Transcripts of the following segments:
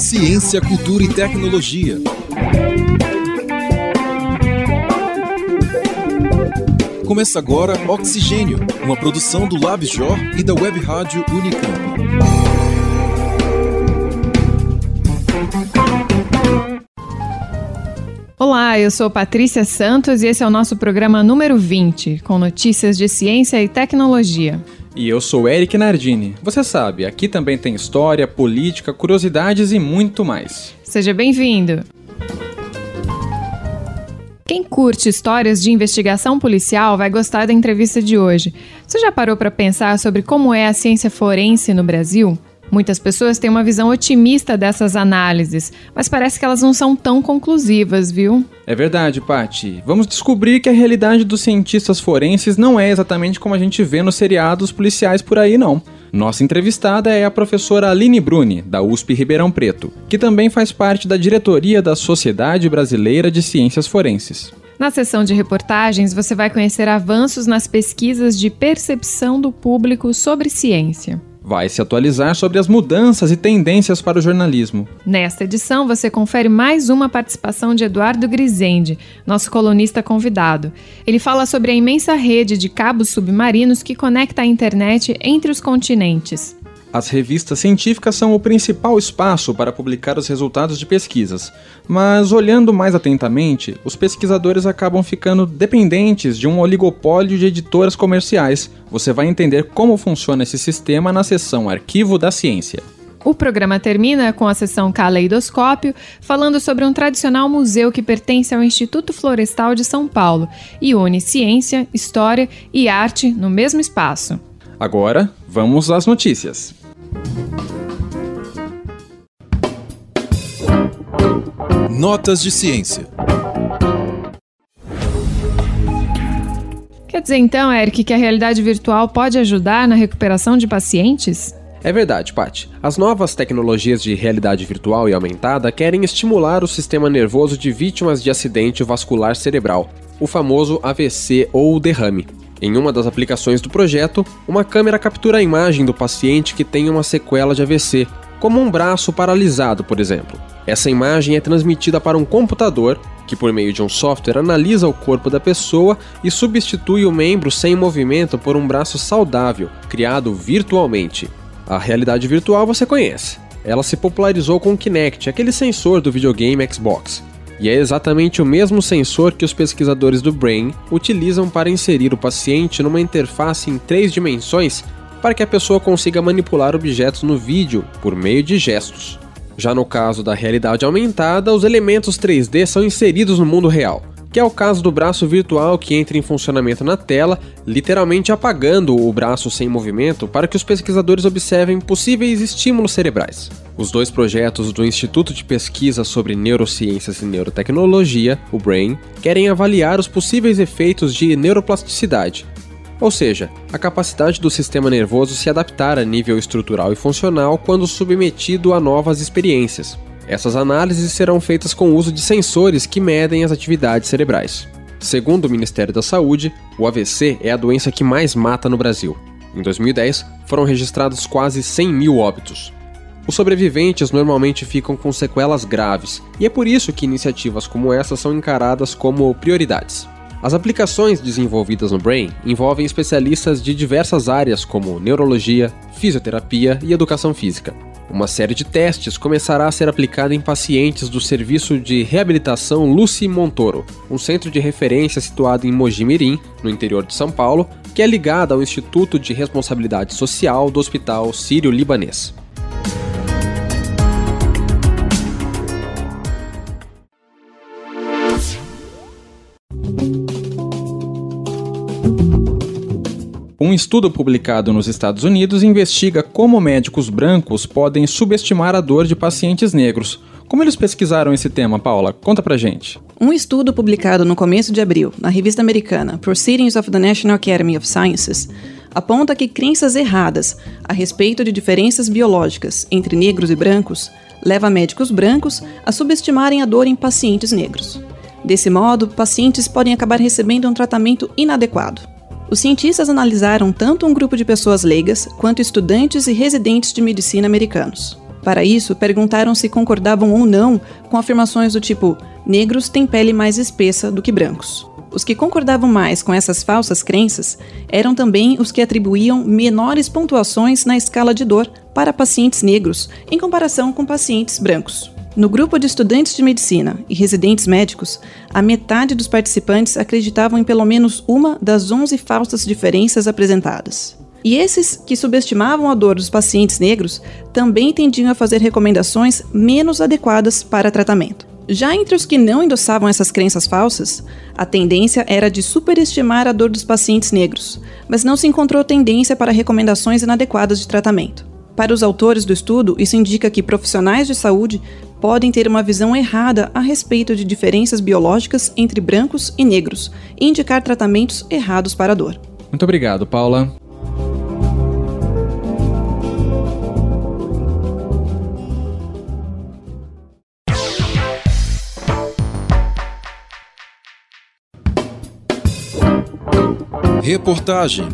Ciência, cultura e tecnologia. Começa agora Oxigênio, uma produção do LabJOR e da Web Rádio Unicamp. Olá, eu sou Patrícia Santos e esse é o nosso programa número 20, com notícias de ciência e tecnologia. E eu sou Eric Nardini. Você sabe, aqui também tem história, política, curiosidades e muito mais. Seja bem-vindo! Quem curte histórias de investigação policial vai gostar da entrevista de hoje. Você já parou para pensar sobre como é a ciência forense no Brasil? Muitas pessoas têm uma visão otimista dessas análises, mas parece que elas não são tão conclusivas, viu? É verdade, Pati. Vamos descobrir que a realidade dos cientistas forenses não é exatamente como a gente vê nos seriados policiais por aí, não. Nossa entrevistada é a professora Aline Bruni, da USP Ribeirão Preto, que também faz parte da diretoria da Sociedade Brasileira de Ciências Forenses. Na sessão de reportagens, você vai conhecer avanços nas pesquisas de percepção do público sobre ciência vai se atualizar sobre as mudanças e tendências para o jornalismo. Nesta edição, você confere mais uma participação de Eduardo Grisende, nosso colunista convidado. Ele fala sobre a imensa rede de cabos submarinos que conecta a internet entre os continentes. As revistas científicas são o principal espaço para publicar os resultados de pesquisas, mas olhando mais atentamente, os pesquisadores acabam ficando dependentes de um oligopólio de editoras comerciais. Você vai entender como funciona esse sistema na seção Arquivo da Ciência. O programa termina com a sessão Caleidoscópio, falando sobre um tradicional museu que pertence ao Instituto Florestal de São Paulo e une ciência, história e arte no mesmo espaço. Agora, vamos às notícias. Notas de ciência. Quer dizer então, Eric, que a realidade virtual pode ajudar na recuperação de pacientes? É verdade, Pat. As novas tecnologias de realidade virtual e aumentada querem estimular o sistema nervoso de vítimas de acidente vascular cerebral, o famoso AVC ou derrame. Em uma das aplicações do projeto, uma câmera captura a imagem do paciente que tem uma sequela de AVC, como um braço paralisado, por exemplo. Essa imagem é transmitida para um computador, que por meio de um software analisa o corpo da pessoa e substitui o membro sem movimento por um braço saudável, criado virtualmente. A realidade virtual você conhece. Ela se popularizou com o Kinect, aquele sensor do videogame Xbox. E é exatamente o mesmo sensor que os pesquisadores do Brain utilizam para inserir o paciente numa interface em três dimensões para que a pessoa consiga manipular objetos no vídeo por meio de gestos. Já no caso da realidade aumentada, os elementos 3D são inseridos no mundo real, que é o caso do braço virtual que entra em funcionamento na tela, literalmente apagando o braço sem movimento para que os pesquisadores observem possíveis estímulos cerebrais. Os dois projetos do Instituto de Pesquisa sobre Neurociências e Neurotecnologia, o BRAIN, querem avaliar os possíveis efeitos de neuroplasticidade, ou seja, a capacidade do sistema nervoso se adaptar a nível estrutural e funcional quando submetido a novas experiências. Essas análises serão feitas com o uso de sensores que medem as atividades cerebrais. Segundo o Ministério da Saúde, o AVC é a doença que mais mata no Brasil. Em 2010, foram registrados quase 100 mil óbitos. Os sobreviventes normalmente ficam com sequelas graves, e é por isso que iniciativas como essa são encaradas como prioridades. As aplicações desenvolvidas no Brain envolvem especialistas de diversas áreas como neurologia, fisioterapia e educação física. Uma série de testes começará a ser aplicada em pacientes do Serviço de Reabilitação Lucy Montoro, um centro de referência situado em Mojimirim, no interior de São Paulo, que é ligado ao Instituto de Responsabilidade Social do Hospital Sírio-Libanês. Um estudo publicado nos Estados Unidos investiga como médicos brancos podem subestimar a dor de pacientes negros. Como eles pesquisaram esse tema, Paula? Conta pra gente. Um estudo publicado no começo de abril na revista americana Proceedings of the National Academy of Sciences aponta que crenças erradas a respeito de diferenças biológicas entre negros e brancos leva médicos brancos a subestimarem a dor em pacientes negros. Desse modo, pacientes podem acabar recebendo um tratamento inadequado. Os cientistas analisaram tanto um grupo de pessoas leigas quanto estudantes e residentes de medicina americanos. Para isso, perguntaram se concordavam ou não com afirmações do tipo: negros têm pele mais espessa do que brancos. Os que concordavam mais com essas falsas crenças eram também os que atribuíam menores pontuações na escala de dor para pacientes negros em comparação com pacientes brancos. No grupo de estudantes de medicina e residentes médicos, a metade dos participantes acreditavam em pelo menos uma das 11 falsas diferenças apresentadas. E esses que subestimavam a dor dos pacientes negros também tendiam a fazer recomendações menos adequadas para tratamento. Já entre os que não endossavam essas crenças falsas, a tendência era de superestimar a dor dos pacientes negros, mas não se encontrou tendência para recomendações inadequadas de tratamento. Para os autores do estudo, isso indica que profissionais de saúde podem ter uma visão errada a respeito de diferenças biológicas entre brancos e negros e indicar tratamentos errados para a dor. Muito obrigado, Paula. Reportagem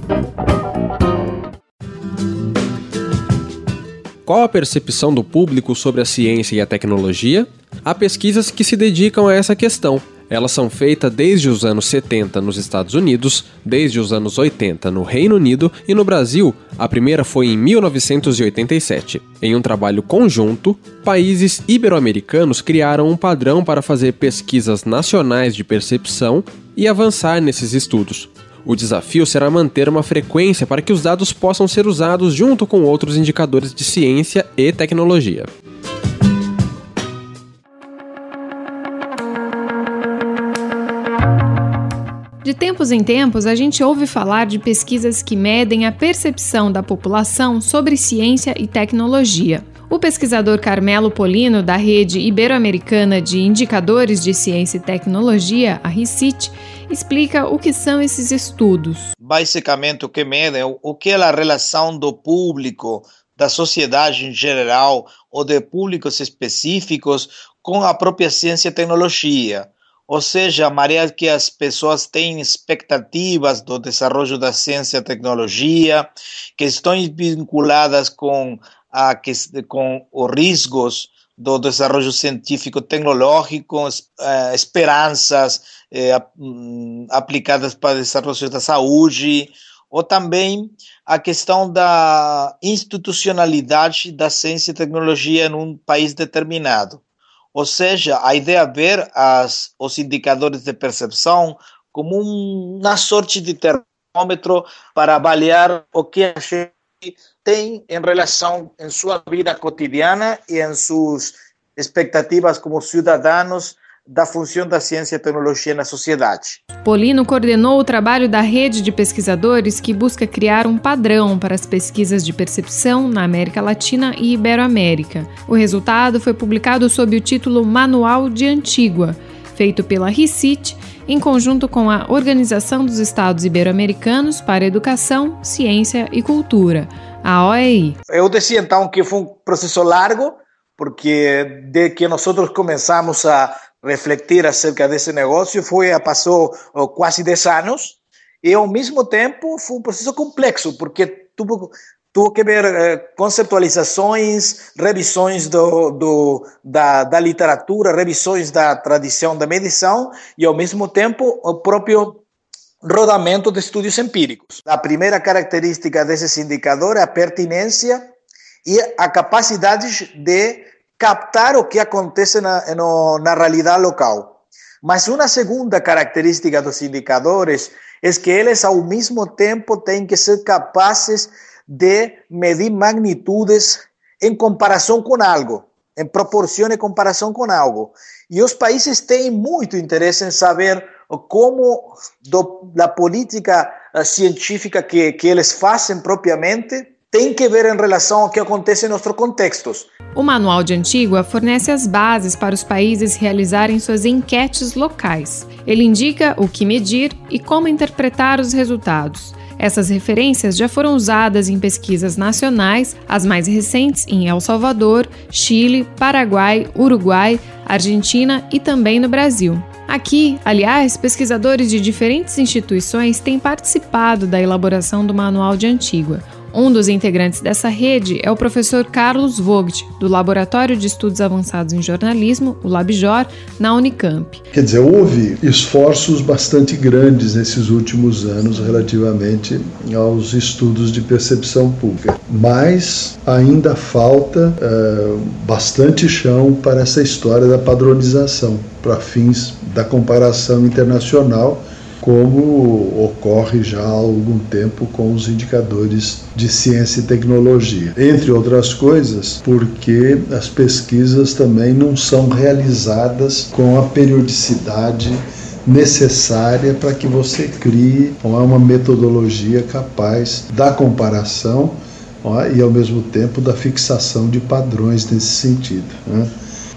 Qual a percepção do público sobre a ciência e a tecnologia? Há pesquisas que se dedicam a essa questão. Elas são feitas desde os anos 70 nos Estados Unidos, desde os anos 80 no Reino Unido e no Brasil, a primeira foi em 1987. Em um trabalho conjunto, países ibero-americanos criaram um padrão para fazer pesquisas nacionais de percepção e avançar nesses estudos. O desafio será manter uma frequência para que os dados possam ser usados junto com outros indicadores de ciência e tecnologia. De tempos em tempos, a gente ouve falar de pesquisas que medem a percepção da população sobre ciência e tecnologia. O pesquisador Carmelo Polino, da rede ibero-americana de indicadores de ciência e tecnologia, a RICIT, explica o que são esses estudos. Basicamente, o que medem o que é a relação do público, da sociedade em geral ou de públicos específicos com a própria ciência e tecnologia. Ou seja, a maneira que as pessoas têm expectativas do desenvolvimento da ciência e tecnologia, que estão vinculadas com a, com os riscos do desenvolvimento científico tecnológico, eh, esperanças mm, aplicadas para o desenvolvimento da saúde, ou também a questão da institucionalidade da ciência e tecnologia em um país determinado. Ou seja, a ideia é ver as, os indicadores de percepção como uma sorte de termômetro para avaliar o que a gente tem em relação em sua vida cotidiana e em suas expectativas como cidadãos da função da ciência e tecnologia na sociedade. Polino coordenou o trabalho da rede de pesquisadores que busca criar um padrão para as pesquisas de percepção na América Latina e Iberoamérica. O resultado foi publicado sob o título Manual de Antigua, feito pela RICIT em conjunto com a Organização dos Estados Ibero-Americanos para Educação, Ciência e Cultura, a OEI. Eu decía então que foi um processo largo, porque de que nós começamos a refletir acerca desse negócio foi passou quase 10 anos e ao mesmo tempo foi um processo complexo, porque tuvo tuvo que ver eh, conceptualizações, revisões do, do, da, da literatura, revisões da tradição da medição e, ao mesmo tempo, o próprio rodamento de estudos empíricos. A primeira característica desses indicadores é a pertinência e a capacidade de captar o que acontece na, no, na realidade local. Mas uma segunda característica dos indicadores é que eles, ao mesmo tempo, têm que ser capazes de medir magnitudes em comparação com algo, em proporção e comparação com algo. E os países têm muito interesse em saber como do, da política uh, científica que, que eles fazem propriamente tem que ver em relação ao que acontece em nossos contextos. O Manual de Antigua fornece as bases para os países realizarem suas enquetes locais. Ele indica o que medir e como interpretar os resultados. Essas referências já foram usadas em pesquisas nacionais, as mais recentes em El Salvador, Chile, Paraguai, Uruguai, Argentina e também no Brasil. Aqui, aliás, pesquisadores de diferentes instituições têm participado da elaboração do Manual de Antigua, Um dos integrantes dessa rede é o professor Carlos Vogt, do Laboratório de Estudos Avançados em Jornalismo, o LabJOR, na Unicamp. Quer dizer, houve esforços bastante grandes nesses últimos anos relativamente aos estudos de percepção pública, mas ainda falta é, bastante chão para essa história da padronização, para fins da comparação internacional como ocorre já há algum tempo com os indicadores de ciência e tecnologia. Entre outras coisas, porque as pesquisas também não são realizadas com a periodicidade necessária para que você crie uma metodologia capaz da comparação e, ao mesmo tempo, da fixação de padrões nesse sentido. Né?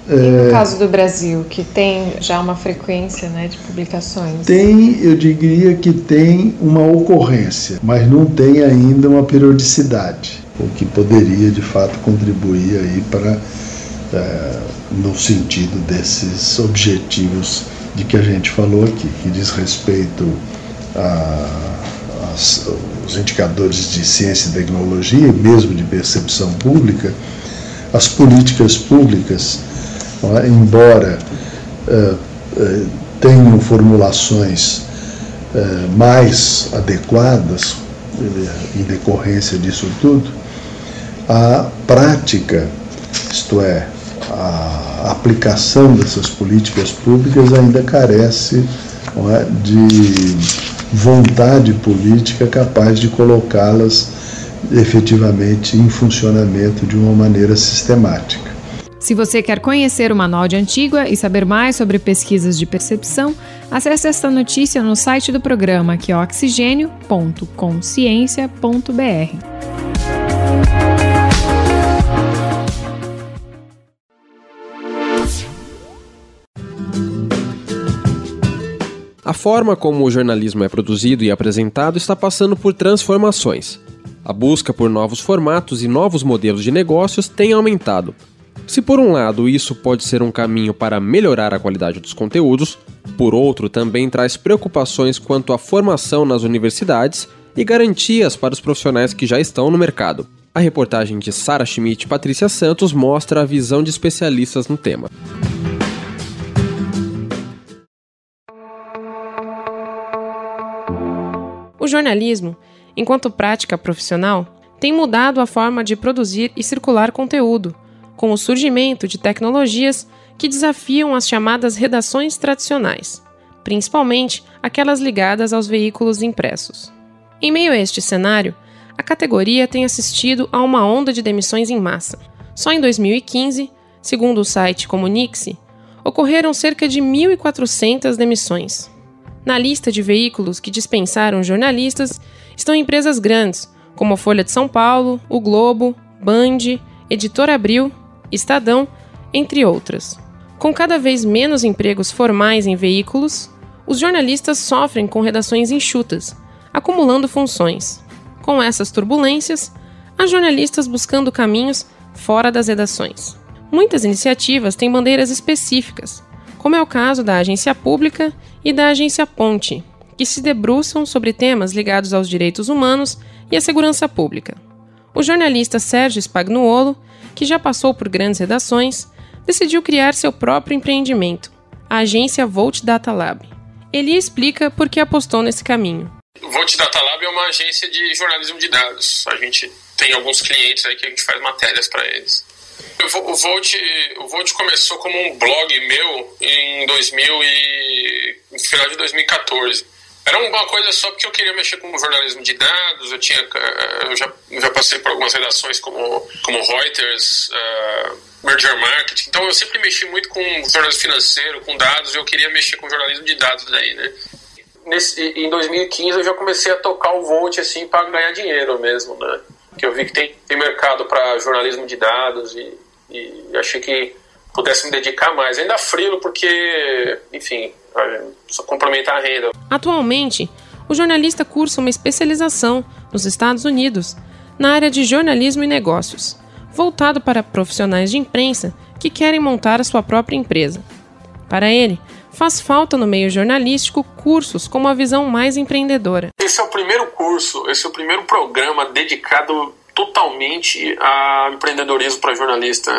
E no caso do Brasil, que tem já uma frequência né, de publicações? Tem, eu diria que tem uma ocorrência, mas não tem ainda uma periodicidade, o que poderia de fato contribuir aí para é, no sentido desses objetivos de que a gente falou aqui, que diz respeito aos indicadores de ciência e tecnologia, mesmo de percepção pública, as políticas públicas é? embora é, é, tenham formulações mais adequadas em decorrência disso tudo, a prática, isto é, a aplicação dessas políticas públicas ainda carece é, de vontade política capaz de colocá-las efetivamente em funcionamento de uma maneira sistemática. Se você quer conhecer o Manual de Antigua e saber mais sobre pesquisas de percepção, acesse esta notícia no site do programa, que é oxigênio.consciência.br. A forma como o jornalismo é produzido e apresentado está passando por transformações. A busca por novos formatos e novos modelos de negócios tem aumentado, se por um lado isso pode ser um caminho para melhorar a qualidade dos conteúdos, por outro também traz preocupações quanto à formação nas universidades e garantias para os profissionais que já estão no mercado. A reportagem de Sara Schmidt e Patrícia Santos mostra a visão de especialistas no tema. O jornalismo, enquanto prática profissional, tem mudado a forma de produzir e circular conteúdo com o surgimento de tecnologias que desafiam as chamadas redações tradicionais, principalmente aquelas ligadas aos veículos impressos. Em meio a este cenário, a categoria tem assistido a uma onda de demissões em massa. Só em 2015, segundo o site Comunique-se, ocorreram cerca de 1.400 demissões. Na lista de veículos que dispensaram jornalistas estão empresas grandes, como a Folha de São Paulo, o Globo, Band, Editor Abril Estadão, entre outras. Com cada vez menos empregos formais em veículos, os jornalistas sofrem com redações enxutas, acumulando funções. Com essas turbulências, há jornalistas buscando caminhos fora das redações. Muitas iniciativas têm bandeiras específicas, como é o caso da Agência Pública e da Agência Ponte, que se debruçam sobre temas ligados aos direitos humanos e à segurança pública. O jornalista Sérgio Spagnuolo que já passou por grandes redações, decidiu criar seu próprio empreendimento, a agência Volt Data Lab. Ele explica por que apostou nesse caminho. Volt Data Lab é uma agência de jornalismo de dados. A gente tem alguns clientes aí que a gente faz matérias para eles. O Volt, o Volt começou como um blog meu em 2000 e no final de 2014 era uma coisa só porque eu queria mexer com jornalismo de dados, eu tinha eh, eu já, já passei por algumas redações como, como Reuters, uh, Merger Marketing, então eu sempre mexi muito com jornalismo financeiro, com dados, e eu queria mexer com jornalismo de dados daí, né? Nesse, em 2015 eu já comecei a tocar o Volt assim para ganhar dinheiro mesmo, né? Que eu vi que tem, tem mercado para jornalismo de dados e, e achei que pudesse me dedicar mais. Ainda frilo porque, enfim, só complementar a renda. Atualmente, o jornalista cursa uma especialização nos Estados Unidos na área de jornalismo e negócios, voltado para profissionais de imprensa que querem montar a sua própria empresa. Para ele, faz falta no meio jornalístico cursos com uma visão mais empreendedora. Esse é o primeiro curso, esse é o primeiro programa dedicado totalmente a empreendedorismo para jornalista,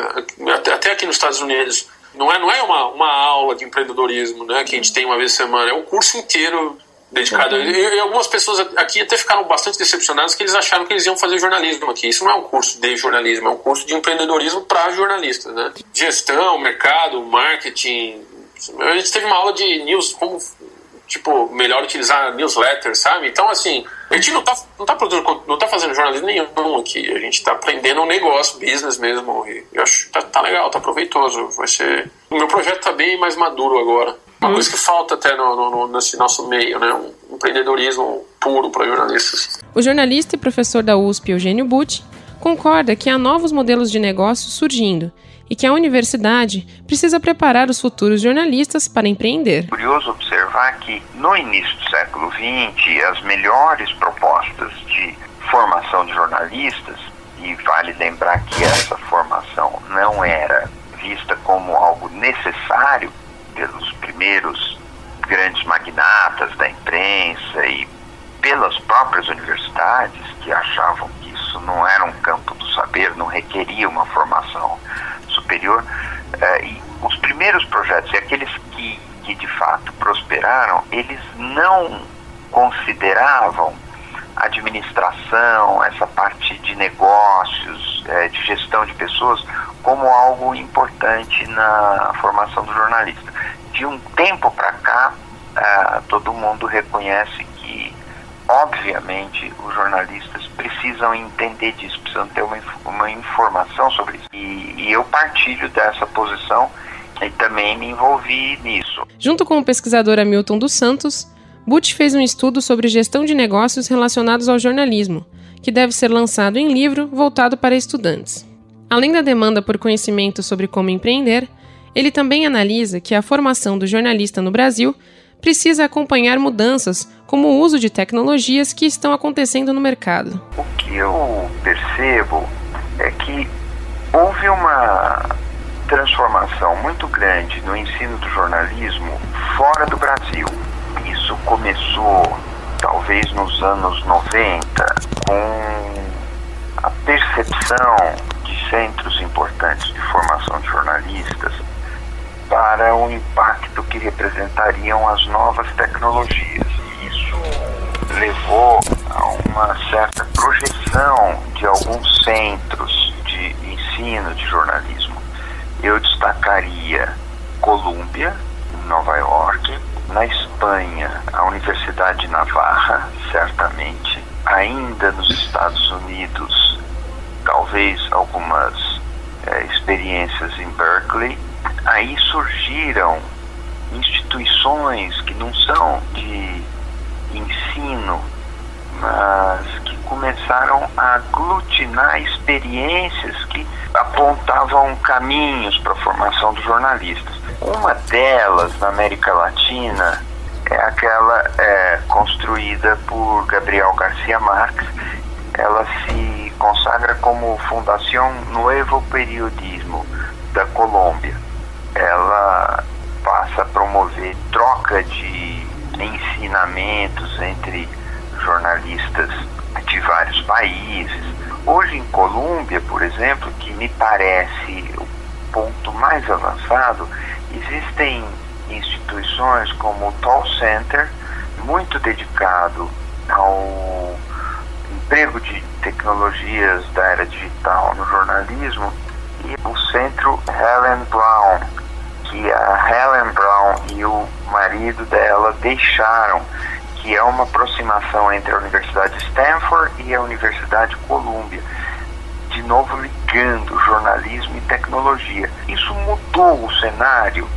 até aqui nos Estados Unidos. Não é, não é uma, uma aula de empreendedorismo né, que a gente tem uma vez por semana, é um curso inteiro dedicado. Uhum. E, e, algumas pessoas aqui até ficaram bastante decepcionadas que eles acharam que eles iam fazer jornalismo aqui. Isso não é um curso de jornalismo, é um curso de empreendedorismo para jornalistas, né? Gestão, mercado, marketing. A gente teve uma aula de news, como tipo, melhor utilizar newsletter, sabe? Então, assim, a gente não tá, não tá produzindo, não tá fazendo jornalismo nenhum aqui. A gente tá aprendendo um negócio, business mesmo. E eu acho que tá, tá legal, tá proveitoso. Vai ser. O meu projeto tá bem mais maduro agora. Uma hum. coisa que falta até no, no, nesse nosso meio, né? Um empreendedorismo puro para jornalistas. O jornalista e professor da USP, Eugênio Butti, concorda que há novos modelos de negócio surgindo e que a universidade precisa preparar os futuros jornalistas para empreender. Curioso observar que no início do século XX, as melhores propostas de formação de jornalistas, e vale lembrar que essa formação não era vista como algo necessário pelos primeiros grandes magnatas da imprensa e pelas próprias universidades que achavam que isso não era um campo do saber, não requeria uma formação superior. Uh, e os primeiros projetos, e aqueles que, que de fato prosperaram, eles não consideravam administração, essa parte de negócios, é, de gestão de pessoas, como algo importante na formação do jornalista. De um tempo para cá, uh, todo mundo reconhece obviamente, os jornalistas precisam entender disso, precisam ter uma, uma informação sobre isso. E, e eu partilho dessa posição e também me envolvi nisso. Junto com o pesquisador Hamilton dos Santos, Butch fez um estudo sobre gestão de negócios relacionados ao jornalismo, que deve ser lançado em livro voltado para estudantes. Além da demanda por conhecimento sobre como empreender, ele também analisa que a formação do jornalista no Brasil precisa acompanhar mudanças, como o uso de tecnologias que estão acontecendo no mercado. O que eu percebo é que houve uma transformação muito grande no ensino do jornalismo fora do Brasil. Isso começou talvez nos anos 90 com a percepção de centros importantes de formação de jornalistas para o impacto que representariam as novas tecnologias. Isso levou a uma certa projeção de alguns centros de ensino de jornalismo. Eu destacaria Colômbia, Nova York, na Espanha, a Universidade de Navarra, certamente, ainda nos Estados Unidos, talvez algumas é, experiências em Berkeley aí surgiram instituições que não são de ensino, mas que começaram a aglutinar experiências que apontavam caminhos para a formação dos jornalistas. Uma delas, na América Latina, é aquela é, construída por Gabriel Garcia Marques. Ela se consagra como Fundação Nuevo Periodismo da Colômbia ela passa a promover troca de ensinamentos entre jornalistas de vários países. Hoje em Colômbia, por exemplo, que me parece o ponto mais avançado, existem instituições como o Toll Center, muito dedicado ao emprego de tecnologias da era digital no jornalismo, e o Centro Helen Brown, que a Helen Brown e o marido dela deixaram, que é uma aproximação entre a Universidade Stanford e a Universidade Columbia, de novo ligando jornalismo e tecnologia. Isso mudou o cenário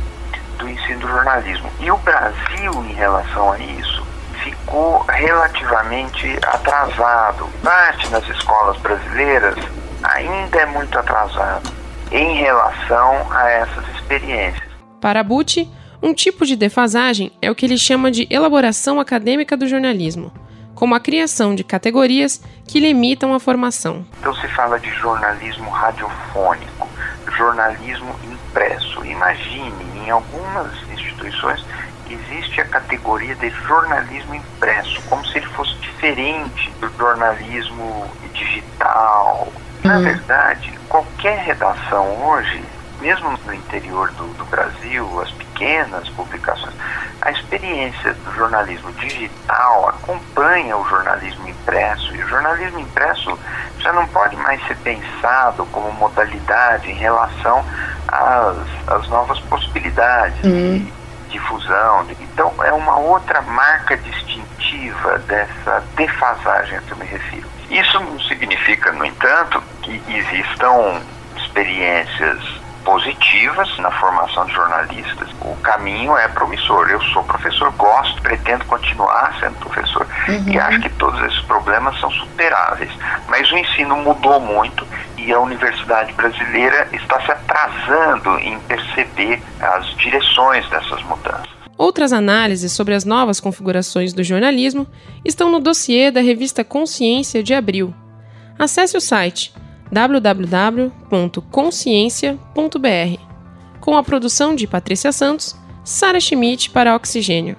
do ensino do jornalismo. E o Brasil, em relação a isso, ficou relativamente atrasado. Parte nas escolas brasileiras ainda é muito atrasado em relação a essas experiências. Para Bucci, um tipo de defasagem é o que ele chama de elaboração acadêmica do jornalismo, como a criação de categorias que limitam a formação. Então se fala de jornalismo radiofônico, jornalismo impresso. Imagine em algumas instituições, existe a categoria de jornalismo impresso, como se ele fosse diferente do jornalismo digital. Na uhum. verdade, qualquer redação hoje, mesmo no interior do, do Brasil, as pequenas publicações, a experiência do jornalismo digital acompanha o jornalismo impresso. E o jornalismo impresso já não pode mais ser pensado como modalidade em relação às, às novas possibilidades uhum. de difusão. Então, é uma outra marca distintiva dessa defasagem a que eu me refiro. Isso não significa, no entanto, que existam experiências positivas na formação de jornalistas. O caminho é promissor. Eu sou professor, gosto, pretendo continuar sendo professor uhum. e acho que todos esses problemas são superáveis. Mas o ensino mudou muito e a universidade brasileira está se atrasando em perceber as direções dessas mudanças. Outras análises sobre as novas configurações do jornalismo estão no dossiê da revista Consciência de abril. Acesse o site www.consciência.br, com a produção de Patrícia Santos, Sara Schmidt para Oxigênio.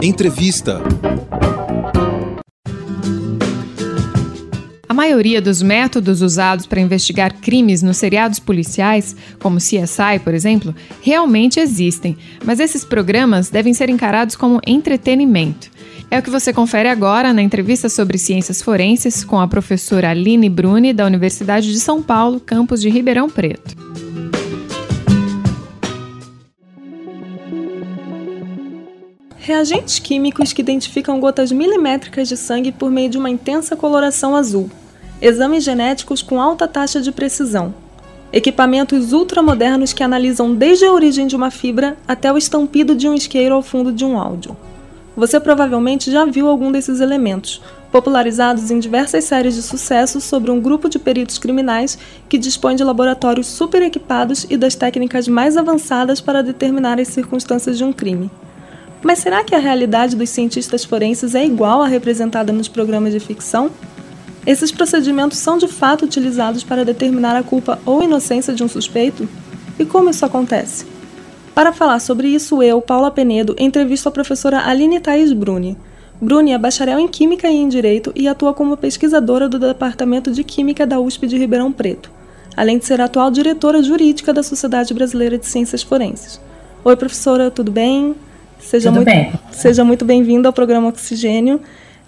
Entrevista maioria dos métodos usados para investigar crimes nos seriados policiais, como CSI, por exemplo, realmente existem, mas esses programas devem ser encarados como entretenimento. É o que você confere agora na entrevista sobre ciências forenses com a professora Aline Bruni, da Universidade de São Paulo, campus de Ribeirão Preto. Reagentes químicos que identificam gotas milimétricas de sangue por meio de uma intensa coloração azul exames genéticos com alta taxa de precisão, equipamentos ultramodernos que analisam desde a origem de uma fibra até o estampido de um isqueiro ao fundo de um áudio. Você provavelmente já viu algum desses elementos, popularizados em diversas séries de sucesso sobre um grupo de peritos criminais que dispõe de laboratórios super equipados e das técnicas mais avançadas para determinar as circunstâncias de um crime. Mas será que a realidade dos cientistas forenses é igual à representada nos programas de ficção? Esses procedimentos são de fato utilizados para determinar a culpa ou inocência de um suspeito? E como isso acontece? Para falar sobre isso, eu, Paula Penedo, entrevisto a professora Aline Thaís Bruni. Bruni é bacharel em Química e em Direito e atua como pesquisadora do Departamento de Química da USP de Ribeirão Preto, além de ser atual diretora jurídica da Sociedade Brasileira de Ciências Forenses. Oi, professora, tudo bem? Seja tudo muito, bem. Seja muito bem-vinda ao programa Oxigênio.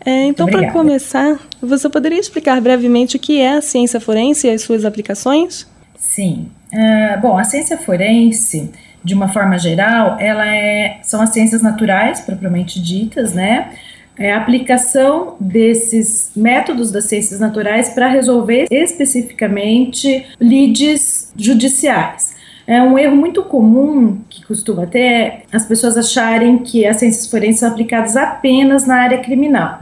É, então, para começar, você poderia explicar brevemente o que é a ciência forense e as suas aplicações? Sim. Uh, bom, a ciência forense, de uma forma geral, ela é, são as ciências naturais, propriamente ditas, né? É a aplicação desses métodos das ciências naturais para resolver especificamente lides judiciais. É um erro muito comum que costuma ter as pessoas acharem que as ciências forenses são aplicadas apenas na área criminal.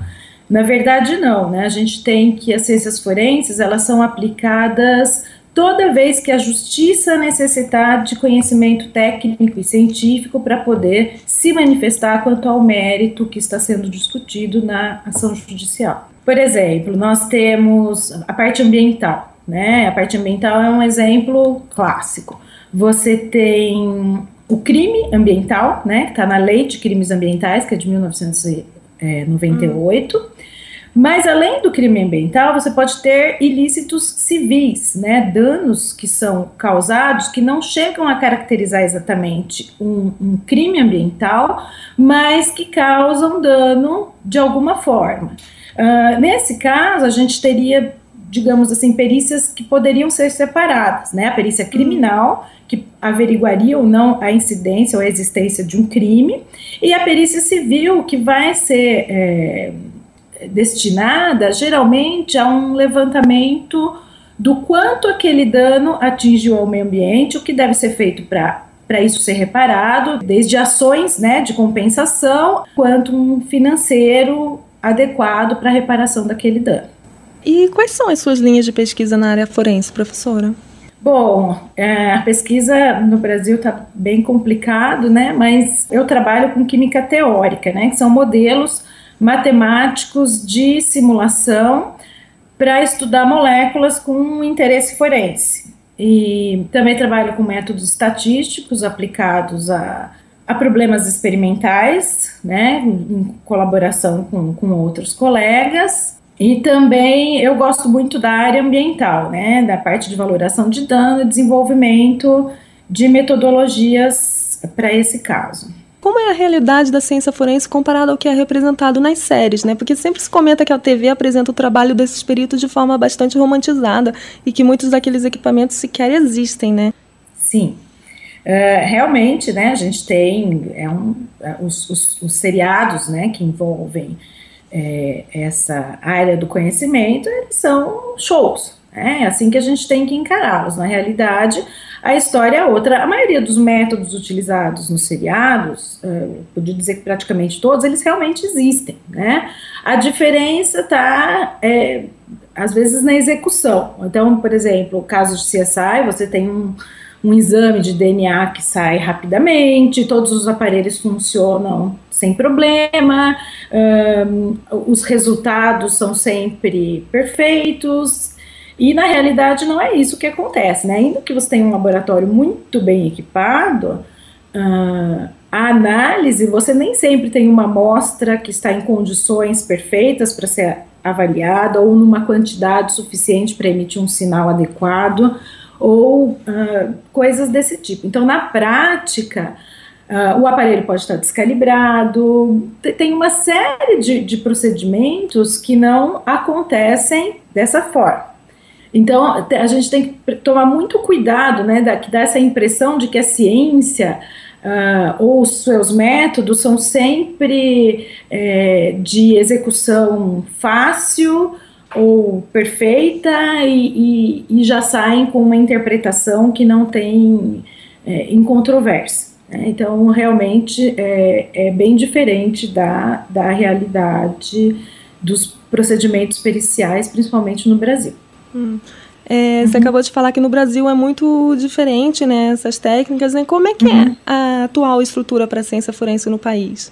Na verdade, não, né? A gente tem que as ciências forenses, elas são aplicadas toda vez que a justiça necessitar de conhecimento técnico e científico para poder se manifestar quanto ao mérito que está sendo discutido na ação judicial. Por exemplo, nós temos a parte ambiental, né? A parte ambiental é um exemplo clássico. Você tem o crime ambiental, né? Que está na Lei de Crimes Ambientais, que é de 1998. Hum. Mas além do crime ambiental, você pode ter ilícitos civis, né, danos que são causados que não chegam a caracterizar exatamente um, um crime ambiental, mas que causam dano de alguma forma. Uh, nesse caso, a gente teria, digamos assim, perícias que poderiam ser separadas, né, a perícia criminal que averiguaria ou não a incidência ou a existência de um crime, e a perícia civil, que vai ser é, destinada geralmente a um levantamento do quanto aquele dano atingiu ao meio ambiente, o que deve ser feito para para isso ser reparado, desde ações né, de compensação, quanto um financeiro adequado para a reparação daquele dano. E quais são as suas linhas de pesquisa na área forense, professora? Bom, é, a pesquisa no Brasil está bem complicado, né? Mas eu trabalho com química teórica, né? Que são modelos matemáticos de simulação para estudar moléculas com interesse forense. E também trabalho com métodos estatísticos aplicados a, a problemas experimentais, né, em colaboração com, com outros colegas. E também eu gosto muito da área ambiental, né, da parte de valoração de dano e desenvolvimento de metodologias para esse caso como é a realidade da ciência forense comparada ao que é representado nas séries, né? Porque sempre se comenta que a TV apresenta o trabalho desses peritos de forma bastante romantizada e que muitos daqueles equipamentos sequer existem, né? Sim. Uh, realmente, né, a gente tem é um, é, os, os, os seriados, né, que envolvem é, essa área do conhecimento, eles são shows, né, é assim que a gente tem que encará-los. Na realidade, a história é outra. A maioria dos métodos utilizados nos seriados, uh, podia dizer que praticamente todos, eles realmente existem, né? A diferença está, é, às vezes, na execução. Então, por exemplo, o caso de CSI, você tem um, um exame de DNA que sai rapidamente, todos os aparelhos funcionam sem problema, um, os resultados são sempre perfeitos, e na realidade não é isso que acontece, né? Ainda que você tenha um laboratório muito bem equipado, uh, a análise você nem sempre tem uma amostra que está em condições perfeitas para ser avaliada ou numa quantidade suficiente para emitir um sinal adequado ou uh, coisas desse tipo. Então, na prática, uh, o aparelho pode estar descalibrado, tem uma série de, de procedimentos que não acontecem dessa forma. Então, a gente tem que tomar muito cuidado, né, da, que dá essa impressão de que a ciência uh, ou os seus métodos são sempre é, de execução fácil ou perfeita e, e, e, já saem com uma interpretação que não tem é, incontrovérsia. Né? Então, realmente é, é bem diferente da, da realidade dos procedimentos periciais, principalmente no Brasil. Hum. É, uhum. Você acabou de falar que no Brasil é muito diferente né, essas técnicas. Né? Como é que é uhum. é a atual estrutura para a ciência forense no país?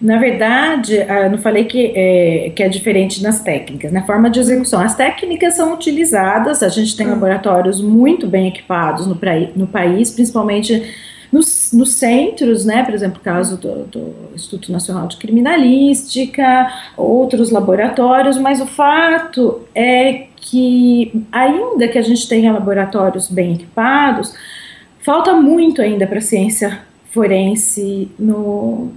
Na verdade, não falei que é, que é diferente nas técnicas, na forma de execução. As técnicas são utilizadas, a gente tem uhum. laboratórios muito bem equipados no, no país, principalmente nos, nos centros, né, por exemplo, o caso do, do, Instituto Nacional de Criminalística, outros laboratórios, mas o fato é que, ainda que a gente tenha laboratórios bem equipados, falta muito ainda para a ciência forense no,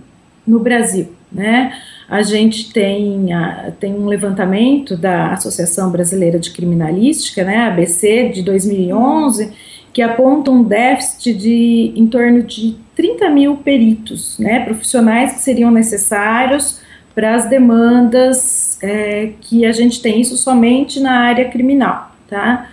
no Brasil, né? A gente tem, a, tem um levantamento da Associação Brasileira de Criminalística, né, ABC, de 2011, que aponta um déficit de em torno de 30 mil peritos, né, profissionais que seriam necessários para as demandas é, que a gente tem, isso somente na área criminal, tá?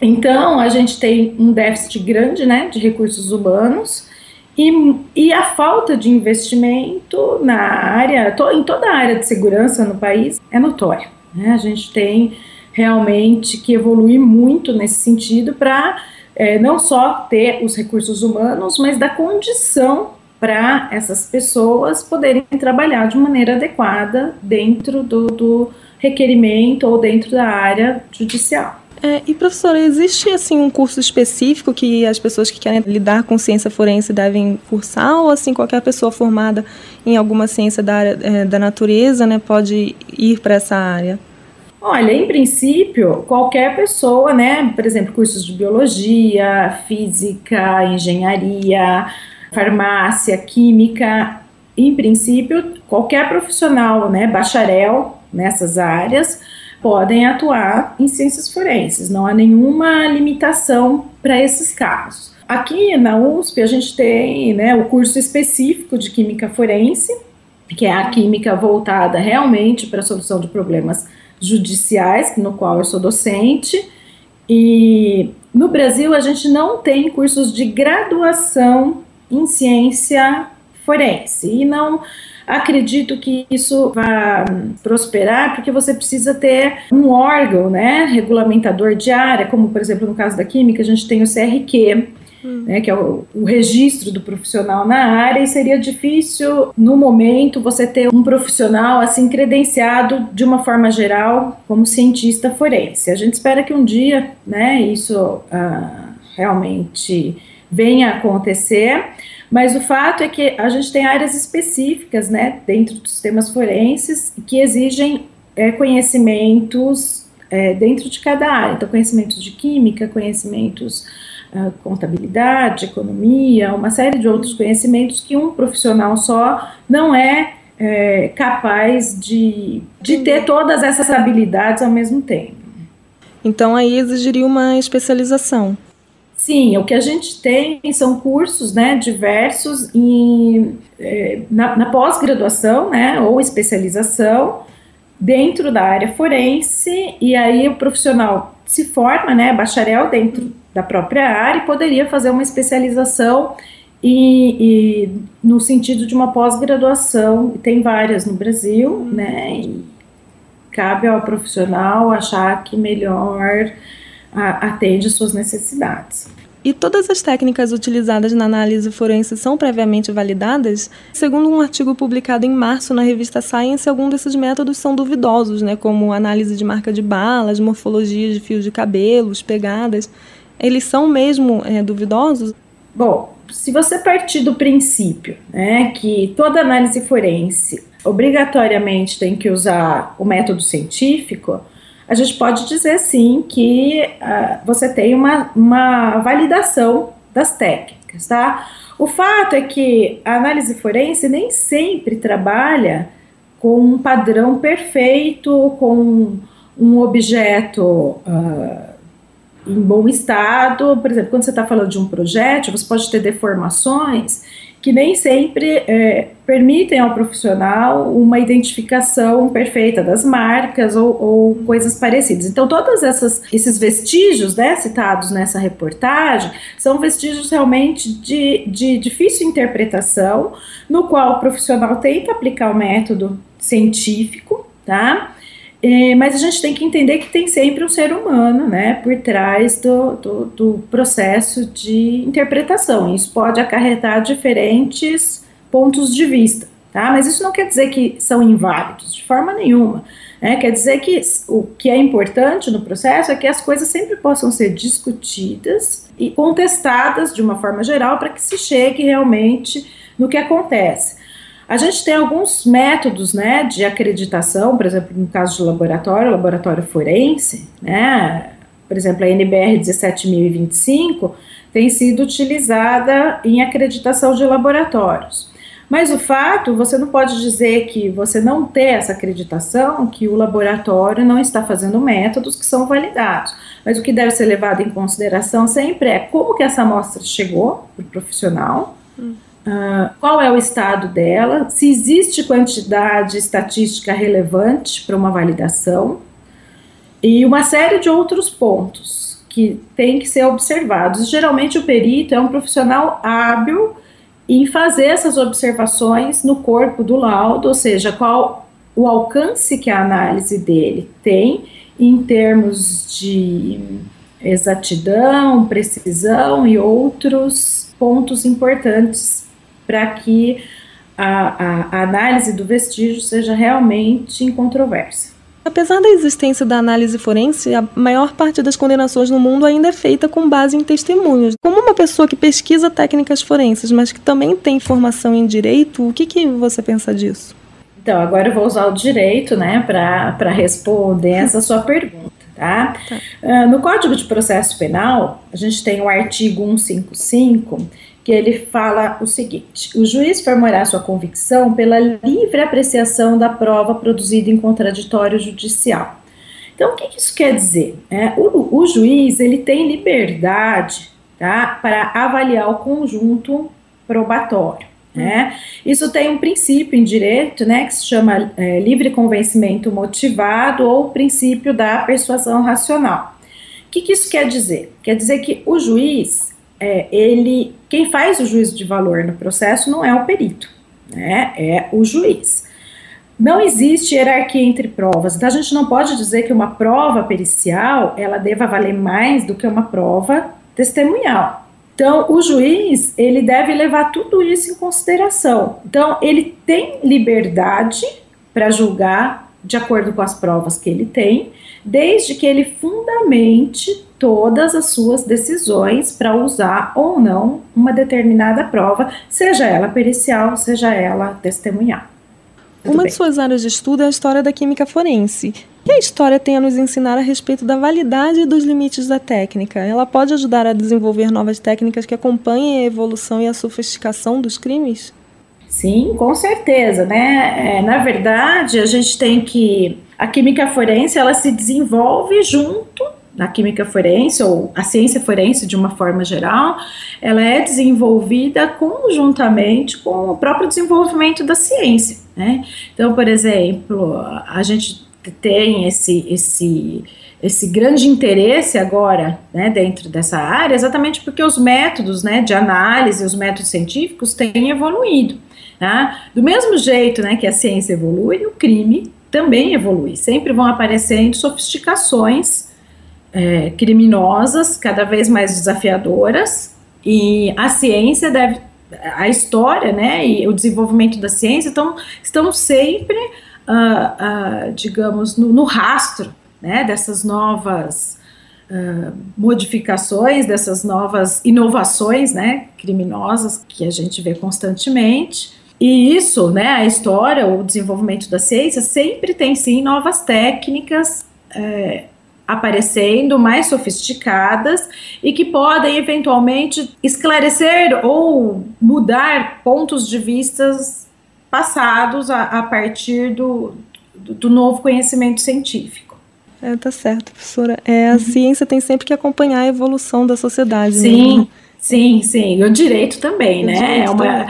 Então, a gente tem um déficit grande, né, de recursos humanos, e, e a falta de investimento na área, to, em toda a área de segurança no país é notória. Né? A gente tem realmente que evoluir muito nesse sentido para é, não só ter os recursos humanos, mas da condição para essas pessoas poderem trabalhar de maneira adequada dentro do, do requerimento ou dentro da área judicial. É, e professora, existe assim um curso específico que as pessoas que querem lidar com ciência forense devem cursar ou assim qualquer pessoa formada em alguma ciência da área é, da natureza, né, pode ir para essa área? Olha, em princípio, qualquer pessoa, né, por exemplo, cursos de biologia, física, engenharia, farmácia, química, em princípio, qualquer profissional, né, bacharel nessas áreas, podem atuar em ciências forenses. Não há nenhuma limitação para esses casos. Aqui na USP a gente tem né, o curso específico de química forense, que é a química voltada realmente para a solução de problemas judiciais, no qual eu sou docente. E no Brasil a gente não tem cursos de graduação em ciência forense. E não acredito que isso vá prosperar, porque você precisa ter um órgão, né, regulamentador de área, como por exemplo no caso da química, a gente tem o CRQ, hum. né, que é o, o, registro do profissional na área, e seria difícil, no momento, você ter um profissional assim credenciado de uma forma geral como cientista forense. A gente espera que um dia né, isso ah, realmente venha a acontecer. Mas o fato é que a gente tem áreas específicas, né, dentro dos sistemas forenses que exigem é, conhecimentos é, dentro de cada área. Então, conhecimentos de química, conhecimentos uh, contabilidade, economia, uma série de outros conhecimentos que um profissional só não é, é capaz de, de ter todas essas habilidades ao mesmo tempo. Então, aí exigiria uma especialização. Sim, o que a gente tem são cursos né, diversos em, é, na, na pós-graduação né, ou especialização dentro da área forense, e aí o profissional se forma, né, bacharel dentro da própria área e poderia fazer uma especialização e, e no sentido de uma pós-graduação, tem várias no Brasil, né, e cabe ao profissional achar que melhor atende suas necessidades. E todas as técnicas utilizadas na análise forense são previamente validadas? Segundo um artigo publicado em março na revista Science, alguns desses métodos são duvidosos, né, como análise de marca de balas, morfologia de fios de cabelos, pegadas. Eles são mesmo é, duvidosos? Bom, se você partir do princípio né, que toda análise forense obrigatoriamente tem que usar o método científico, a gente pode dizer sim que uh, você tem uma, uma validação das técnicas, tá? O fato é que a análise forense nem sempre trabalha com um padrão perfeito, com um objeto uh, em bom estado. Por exemplo, quando você está falando de um projeto, você pode ter deformações que nem sempre é, permitem ao profissional uma identificação perfeita das marcas ou, ou coisas parecidas. Então, todos esses vestígios né, citados nessa reportagem são vestígios realmente de, de difícil interpretação, no qual o profissional tenta aplicar o método científico, tá? É, mas a gente tem que entender que tem sempre um ser humano né, por trás do, do, do processo de interpretação. Isso pode acarretar diferentes pontos de vista. Tá? Mas isso não quer dizer que são inválidos, de forma nenhuma. Né? Quer dizer que o que é importante no processo é que as coisas sempre possam ser discutidas e contestadas de uma forma geral para que se chegue realmente no que acontece. A gente tem alguns métodos né, de acreditação, por exemplo, no caso de laboratório, laboratório forense, né, por exemplo, a NBR 17025 tem sido utilizada em acreditação de laboratórios. Mas o fato, você não pode dizer que você não ter essa acreditação, que o laboratório não está fazendo métodos que são validados. Mas o que deve ser levado em consideração sempre é como que essa amostra chegou para o profissional, hum. Uh, qual é o estado dela, se existe quantidade estatística relevante para uma validação e uma série de outros pontos que têm que ser observados. Geralmente o perito é um profissional hábil em fazer essas observações no corpo do laudo, ou seja, qual o alcance que a análise dele tem em termos de exatidão, precisão e outros pontos importantes para que a, a, a análise do vestígio seja realmente incontroversa. Apesar da existência da análise forense, a maior parte das condenações no mundo ainda é feita com base em testemunhos. Como uma pessoa que pesquisa técnicas forenses, mas que também tem formação em direito, o que, que você pensa disso? Então, agora eu vou usar o direito né, para responder essa sua pergunta. Tá? tá. Uh, no Código de Processo Penal, a gente tem o artigo 155 que ele fala o seguinte: o juiz formará sua convicção pela livre apreciação da prova produzida em contraditório judicial. Então, o que isso quer dizer? É, o, o juiz ele tem liberdade tá, para avaliar o conjunto probatório. Né? Isso tem um princípio em direito né, que se chama é, livre convencimento motivado ou princípio da persuasão racional. O que, que isso quer dizer? Quer dizer que o juiz é, ele, quem faz o juízo de valor no processo não é o perito, né? É o juiz. Não existe hierarquia entre provas, então a gente não pode dizer que uma prova pericial ela deva valer mais do que uma prova testemunhal. Então, o juiz, ele deve levar tudo isso em consideração. Então, ele tem liberdade para julgar de acordo com as provas que ele tem, desde que ele fundamente todas as suas decisões para usar ou não uma determinada prova, seja ela pericial, seja ela testemunhar. Tudo uma bem. de suas áreas de estudo é a história da química forense que a história tem a nos ensinar a respeito da validade dos limites da técnica? Ela pode ajudar a desenvolver novas técnicas que acompanhem a evolução e a sofisticação dos crimes? Sim, com certeza, né? É, na verdade, a gente tem que a química forense ela se desenvolve junto na química forense ou a ciência forense de uma forma geral, ela é desenvolvida conjuntamente com o próprio desenvolvimento da ciência, né? Então, por exemplo, a gente tem esse, esse, esse grande interesse agora né, dentro dessa área, exatamente porque os métodos né, de análise, os métodos científicos têm evoluído. Tá? Do mesmo jeito né, que a ciência evolui, o crime também evolui. Sempre vão aparecendo sofisticações é, criminosas, cada vez mais desafiadoras, e a ciência deve. A história né, e o desenvolvimento da ciência estão, estão sempre uh, uh, digamos, no, no, rastro né, dessas novas uh, modificações, dessas novas inovações né, criminosas que a gente vê constantemente. E isso, né, a história, o desenvolvimento da ciência sempre tem sim novas técnicas é, aparecendo, mais sofisticadas e que podem eventualmente esclarecer ou mudar pontos de vistas passados a, a partir do, do, do, novo conhecimento científico. É, tá certo, professora. É, a uhum. ciência tem sempre que acompanhar a evolução da sociedade. Sim, né? sim, sim. E o direito também, o né? Direito é uma,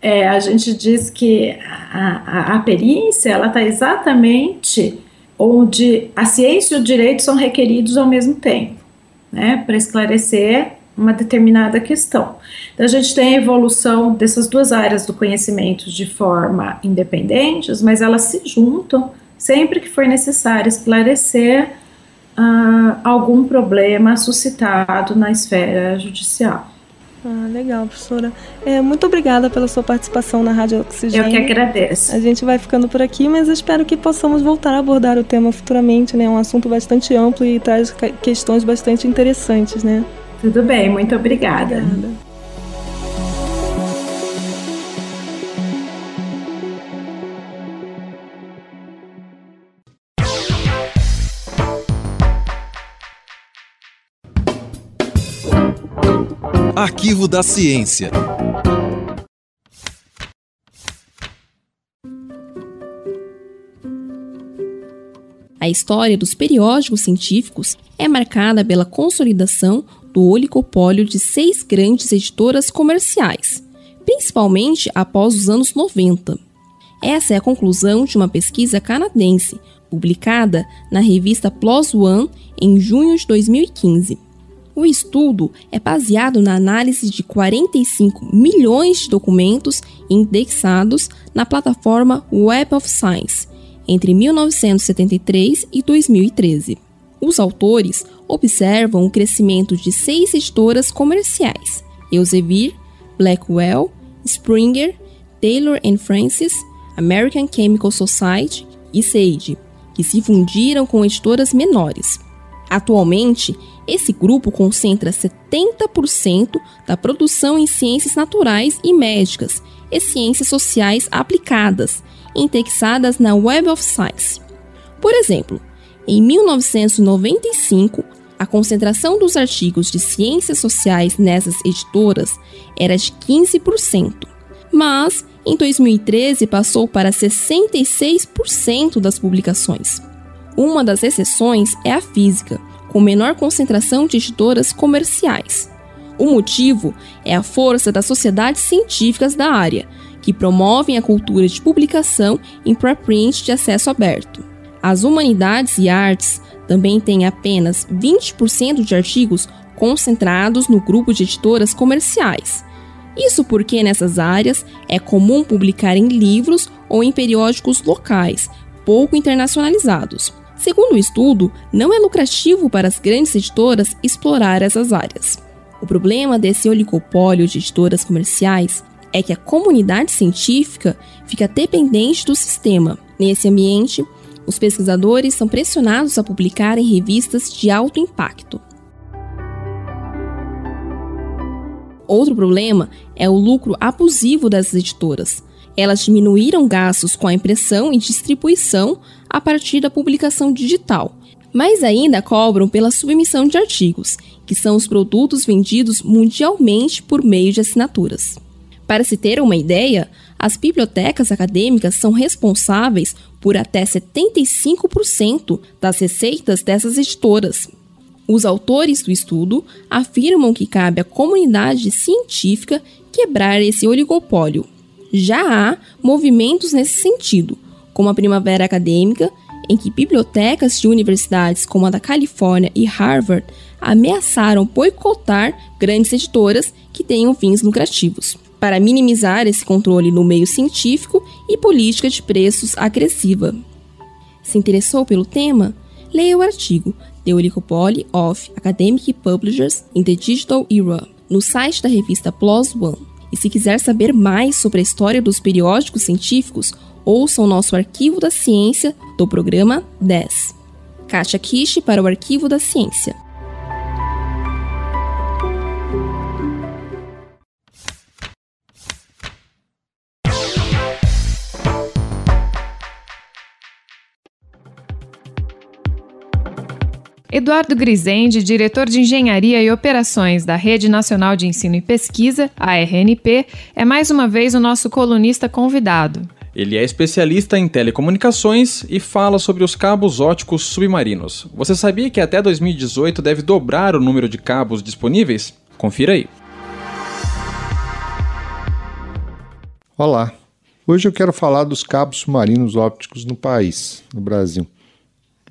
é, a gente diz que a, a, a perícia ela está exatamente onde a ciência e o direito são requeridos ao mesmo tempo, né? Para esclarecer uma determinada questão. Então, a gente tem a evolução dessas duas áreas do conhecimento de forma independentes, mas elas se juntam sempre que for necessário esclarecer uh, algum problema suscitado na esfera judicial. Ah, legal, professora. É, muito obrigada pela sua participação na Rádio Oxigênio. Eu que agradeço. A gente vai ficando por aqui, mas espero que possamos voltar a abordar o tema futuramente, né? É um assunto bastante amplo e traz questões bastante interessantes, né? Tudo bem, muito obrigada. obrigada. Arquivo da Ciência. A história dos periódicos científicos é marcada pela consolidação do oligopólio de seis grandes editoras comerciais, principalmente após os anos 90. Essa é a conclusão de uma pesquisa canadense, publicada na revista PLOS ONE em junho de 2015. O estudo é baseado na análise de 45 milhões de documentos indexados na plataforma Web of Science entre 1973 e 2013. Os autores observam o crescimento de seis editoras comerciais: Elsevier, Blackwell, Springer, Taylor Francis, American Chemical Society e Sage, que se fundiram com editoras menores. Atualmente, esse grupo concentra 70% da produção em ciências naturais e médicas e ciências sociais aplicadas, indexadas na Web of Science. Por exemplo, em 1995, a concentração dos artigos de ciências sociais nessas editoras era de 15%, mas em 2013 passou para 66% das publicações. Uma das exceções é a física, com menor concentração de editoras comerciais. O motivo é a força das sociedades científicas da área, que promovem a cultura de publicação em preprint de acesso aberto. As humanidades e artes também têm apenas 20% de artigos concentrados no grupo de editoras comerciais. Isso porque nessas áreas é comum publicar em livros ou em periódicos locais, pouco internacionalizados. Segundo o estudo, não é lucrativo para as grandes editoras explorar essas áreas. O problema desse oligopólio de editoras comerciais é que a comunidade científica fica dependente do sistema. Nesse ambiente, os pesquisadores são pressionados a publicar em revistas de alto impacto. Outro problema é o lucro abusivo das editoras. Elas diminuíram gastos com a impressão e distribuição a partir da publicação digital, mas ainda cobram pela submissão de artigos, que são os produtos vendidos mundialmente por meio de assinaturas. Para se ter uma ideia, as bibliotecas acadêmicas são responsáveis por até 75% das receitas dessas editoras. Os autores do estudo afirmam que cabe à comunidade científica quebrar esse oligopólio. Já há movimentos nesse sentido, como a Primavera Acadêmica, em que bibliotecas de universidades como a da Califórnia e Harvard ameaçaram boicotar grandes editoras que tenham fins lucrativos para minimizar esse controle no meio científico e política de preços agressiva. Se interessou pelo tema? Leia o artigo The Oligopoly of Academic Publishers in the Digital Era no site da revista PLOS ONE. E se quiser saber mais sobre a história dos periódicos científicos, ouça o nosso Arquivo da Ciência do programa 10. Caixa Kishi para o Arquivo da Ciência. Eduardo Grisende, diretor de Engenharia e Operações da Rede Nacional de Ensino e Pesquisa, a RNP, é mais uma vez o nosso colunista convidado. Ele é especialista em telecomunicações e fala sobre os cabos óticos submarinos. Você sabia que até 2018 deve dobrar o número de cabos disponíveis? Confira aí. Olá. Hoje eu quero falar dos cabos submarinos ópticos no país, no Brasil.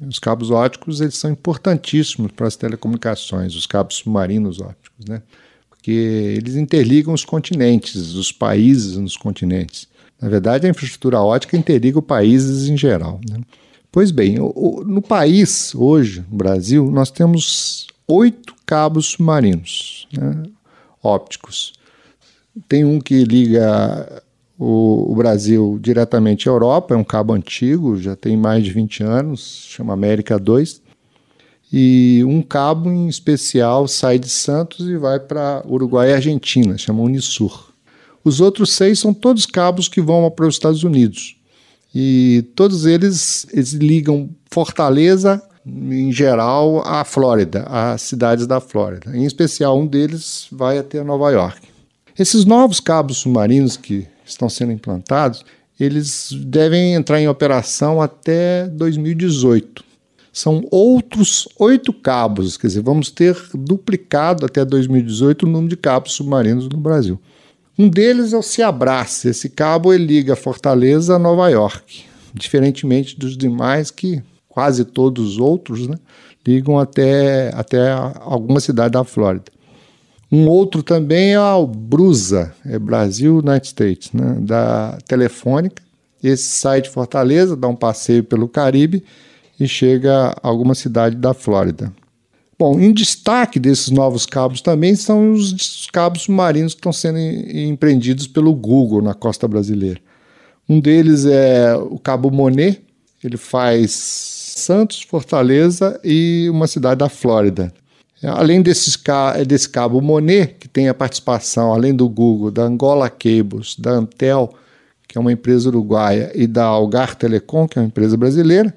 Os cabos ópticos eles são importantíssimos para as telecomunicações, os cabos submarinos ópticos, né? Porque eles interligam os continentes, os países nos continentes. Na verdade, a infraestrutura ótica interliga países em geral. Né? Pois bem, no país, hoje, no Brasil, nós temos oito cabos submarinos né, ópticos. Tem um que liga o, o, Brasil diretamente à Europa, é um cabo antigo, já tem mais de 20 anos, chama América 2. E um cabo em especial sai de Santos e vai para Uruguai e Argentina, chama Unisur. Os outros seis são todos cabos que vão para os Estados Unidos. E todos eles, eles ligam Fortaleza, em geral, à Flórida, às cidades da Flórida. Em especial, um deles vai até Nova York. Esses novos cabos submarinos que estão sendo implantados, eles devem entrar em operação até 2018. São outros oito cabos, quer dizer, vamos ter duplicado até 2018 o número de cabos submarinos no Brasil. Um deles é o Ciabrace. Esse cabo ele liga Fortaleza a Nova York, diferentemente dos demais que quase todos os outros né, ligam até, até alguma cidade da Flórida. Um outro também é o Brusa, é Brasil United States, né, da Telefônica. Esse sai de Fortaleza, dá um passeio pelo Caribe e chega a alguma cidade da Flórida. Bom, em destaque desses novos cabos também são os cabos submarinos que estão sendo empreendidos pelo Google na costa brasileira. Um deles é o Cabo Monet, ele faz Santos, Fortaleza e uma cidade da Flórida. Além desses, desse cabo Monet, que tem a participação, além do Google, da Angola Cables, da Antel, que é uma empresa uruguaia, e da Algar Telecom, que é uma empresa brasileira,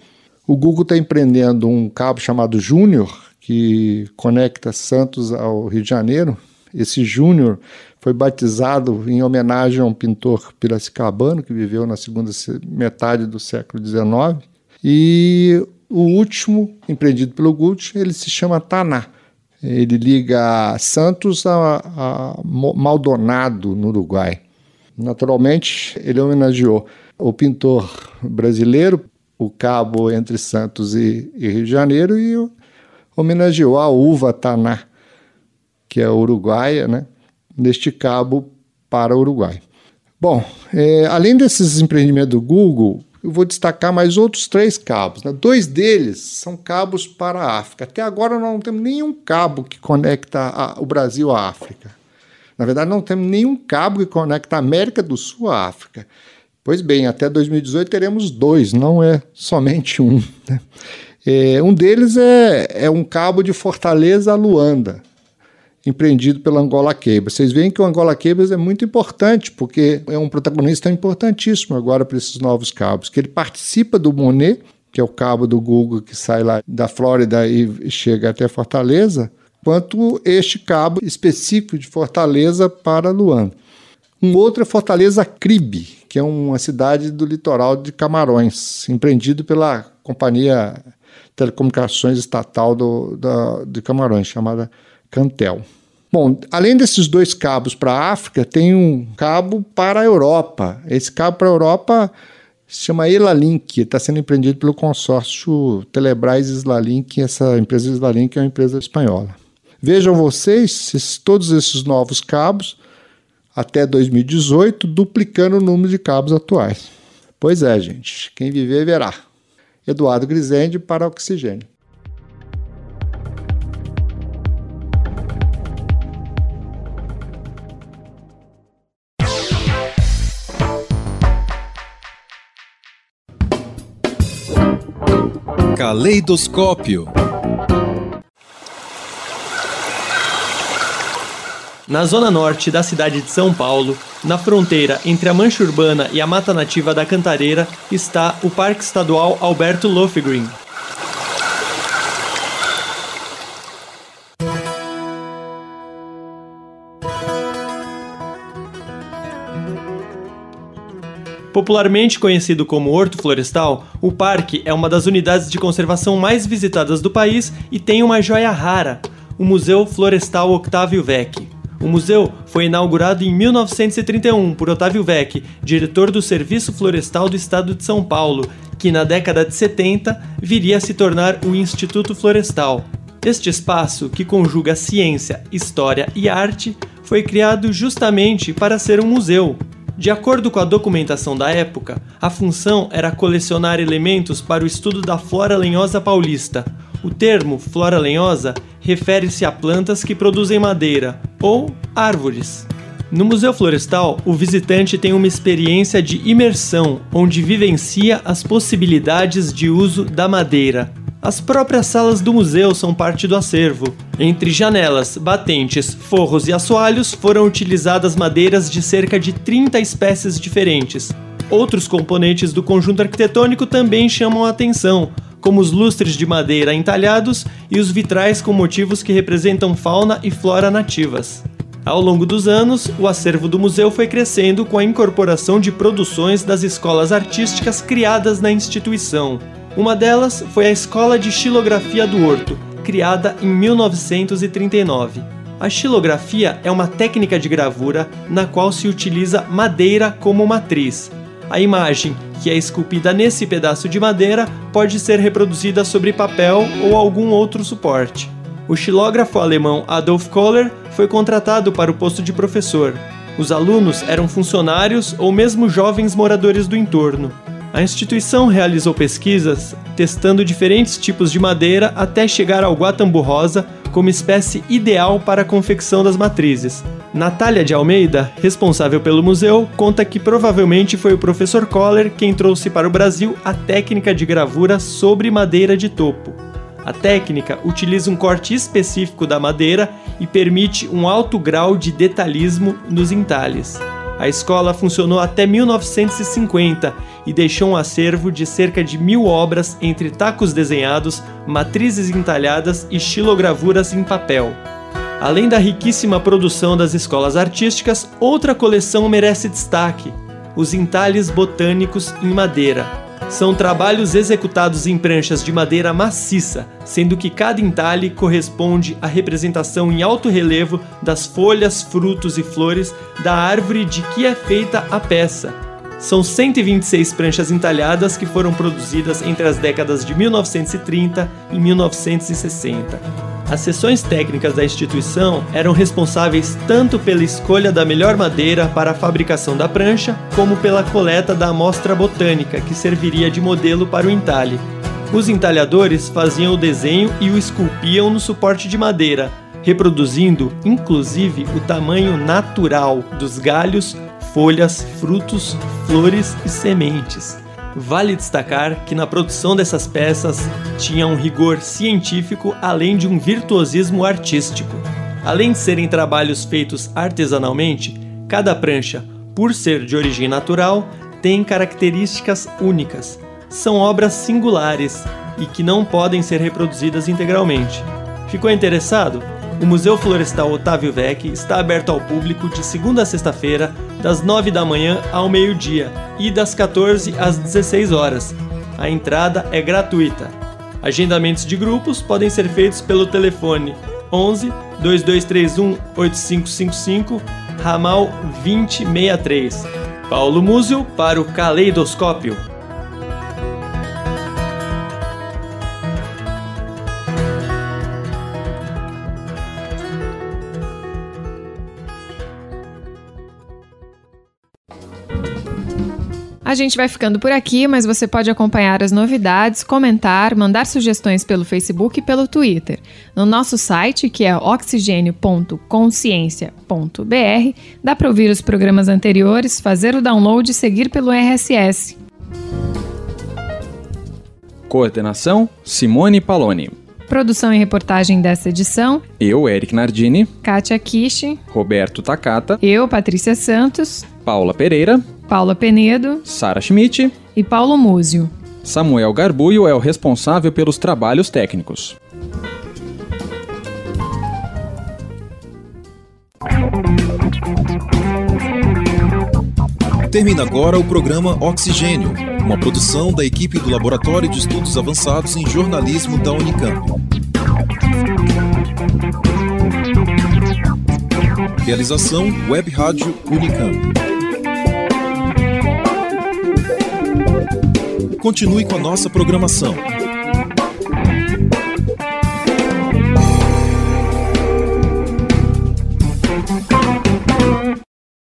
o Google está empreendendo um cabo chamado Júnior, que conecta Santos ao Rio de Janeiro. Esse Júnior foi batizado em homenagem a um pintor piracicabano que viveu na segunda metade do século XIX. E o último, empreendido pelo Google, ele se chama Taná ele liga Santos a, a Maldonado, no Uruguai. Naturalmente, ele homenageou o pintor brasileiro, o cabo entre Santos e, e Rio de Janeiro, e homenageou a uva Taná, que é uruguaia, né, neste cabo para o Uruguai. Bom, é, além desses empreendimentos do Google, eu vou destacar mais outros três cabos. Né? Dois deles são cabos para a África. Até agora nós não temos nenhum cabo que conecta a, o Brasil à África. Na verdade, não temos nenhum cabo que conecta a América do Sul à África. Pois bem, até 2018 teremos dois, não é somente um. Né? É, um deles é, é um cabo de Fortaleza a Luanda, empreendido pela Angola Cables. Vocês veem que o Angola Cables é muito importante, porque é um protagonista importantíssimo agora para esses novos cabos, que ele participa do Monet, que é o cabo do Google que sai lá da Flórida e chega até Fortaleza, quanto este cabo específico de Fortaleza para Luanda. Um outro é Fortaleza Cribe, que é uma cidade do litoral de Camarões, empreendido pela companhia telecomunicações estatal do, da, de Camarões, chamada Cantel. Bom, além desses dois cabos para a África, tem um cabo para a Europa. Esse cabo para a Europa se chama Elalink, está sendo empreendido pelo consórcio Telebrás Islalink. Essa empresa Islalink é uma empresa espanhola. Vejam vocês todos esses novos cabos até 2018, duplicando o número de cabos atuais. Pois é, gente, quem viver verá. Eduardo Grisende para Oxigênio. Caleidoscópio. Na zona norte da cidade de São Paulo, na fronteira entre a Mancha Urbana e a Mata Nativa da Cantareira, está o Parque Estadual Alberto Lofgren. Popularmente conhecido como Horto Florestal, o parque é uma das unidades de conservação mais visitadas do país e tem uma joia rara, o Museu Florestal Octávio Vecchi. O museu foi inaugurado em 1931 por Otávio Vec, diretor do Serviço Florestal do Estado de São Paulo, que na década de 70 viria a se tornar o Instituto Florestal. Este espaço, que conjuga ciência, história e arte, foi criado justamente para ser um museu. De acordo com a documentação da época, a função era colecionar elementos para o estudo da flora lenhosa paulista, o termo flora lenhosa refere-se a plantas que produzem madeira ou árvores. No Museu Florestal, o visitante tem uma experiência de imersão, onde vivencia as possibilidades de uso da madeira. As próprias salas do museu são parte do acervo. Entre janelas, batentes, forros e assoalhos foram utilizadas madeiras de cerca de 30 espécies diferentes. Outros componentes do conjunto arquitetônico também chamam a atenção, como os lustres de madeira entalhados e os vitrais com motivos que representam fauna e flora nativas. Ao longo dos anos, o acervo do museu foi crescendo com a incorporação de produções das escolas artísticas criadas na instituição. Uma delas foi a Escola de Xilografia do Horto, criada em 1939. A xilografia é uma técnica de gravura na qual se utiliza madeira como matriz. A imagem que é esculpida nesse pedaço de madeira pode ser reproduzida sobre papel ou algum outro suporte. O xilógrafo alemão Adolf Kohler foi contratado para o posto de professor. Os alunos eram funcionários ou mesmo jovens moradores do entorno. A instituição realizou pesquisas testando diferentes tipos de madeira até chegar ao guatambu rosa como espécie ideal para a confecção das matrizes. Natália de Almeida, responsável pelo museu, conta que provavelmente foi o professor Kohler quem trouxe para o Brasil a técnica de gravura sobre madeira de topo. A técnica utiliza um corte específico da madeira e permite um alto grau de detalhismo nos entalhes. A escola funcionou até 1950 e deixou um acervo de cerca de mil obras entre tacos desenhados, matrizes entalhadas e xilogravuras em papel. Além da riquíssima produção das escolas artísticas, outra coleção merece destaque: os entalhes botânicos em madeira. São trabalhos executados em pranchas de madeira maciça, sendo que cada entalhe corresponde à representação em alto relevo das folhas, frutos e flores da árvore de que é feita a peça. São 126 pranchas entalhadas que foram produzidas entre as décadas de 1930 e 1960. As sessões técnicas da instituição eram responsáveis tanto pela escolha da melhor madeira para a fabricação da prancha, como pela coleta da amostra botânica que serviria de modelo para o entalhe. Os entalhadores faziam o desenho e o esculpiam no suporte de madeira, reproduzindo inclusive o tamanho natural dos galhos, folhas, frutos, flores e sementes. Vale destacar que na produção dessas peças tinha um rigor científico além de um virtuosismo artístico. Além de serem trabalhos feitos artesanalmente, cada prancha, por ser de origem natural, tem características únicas. São obras singulares e que não podem ser reproduzidas integralmente. Ficou interessado? O Museu Florestal Otávio Vec está aberto ao público de segunda a sexta-feira, das 9 da manhã ao meio-dia e das 14 às 16 horas. A entrada é gratuita. Agendamentos de grupos podem ser feitos pelo telefone 11 2231 8555, ramal 2063. Paulo Múzio para o Caleidoscópio. A gente vai ficando por aqui, mas você pode acompanhar as novidades, comentar, mandar sugestões pelo Facebook e pelo Twitter. No nosso site, que é oxigênio.consciência.br, dá para ouvir os programas anteriores, fazer o download e seguir pelo RSS. Coordenação: Simone Paloni. Produção e reportagem dessa edição: Eu, Eric Nardini. Kátia Kishi. Roberto Takata. Eu, Patrícia Santos. Paula Pereira. Paula Penedo. Sara Schmidt. E Paulo Múzio. Samuel Garbuio é o responsável pelos trabalhos técnicos. Termina agora o programa Oxigênio, uma produção da equipe do Laboratório de Estudos Avançados em Jornalismo da Unicamp. Realização Web Rádio Unicamp. Continue com a nossa programação.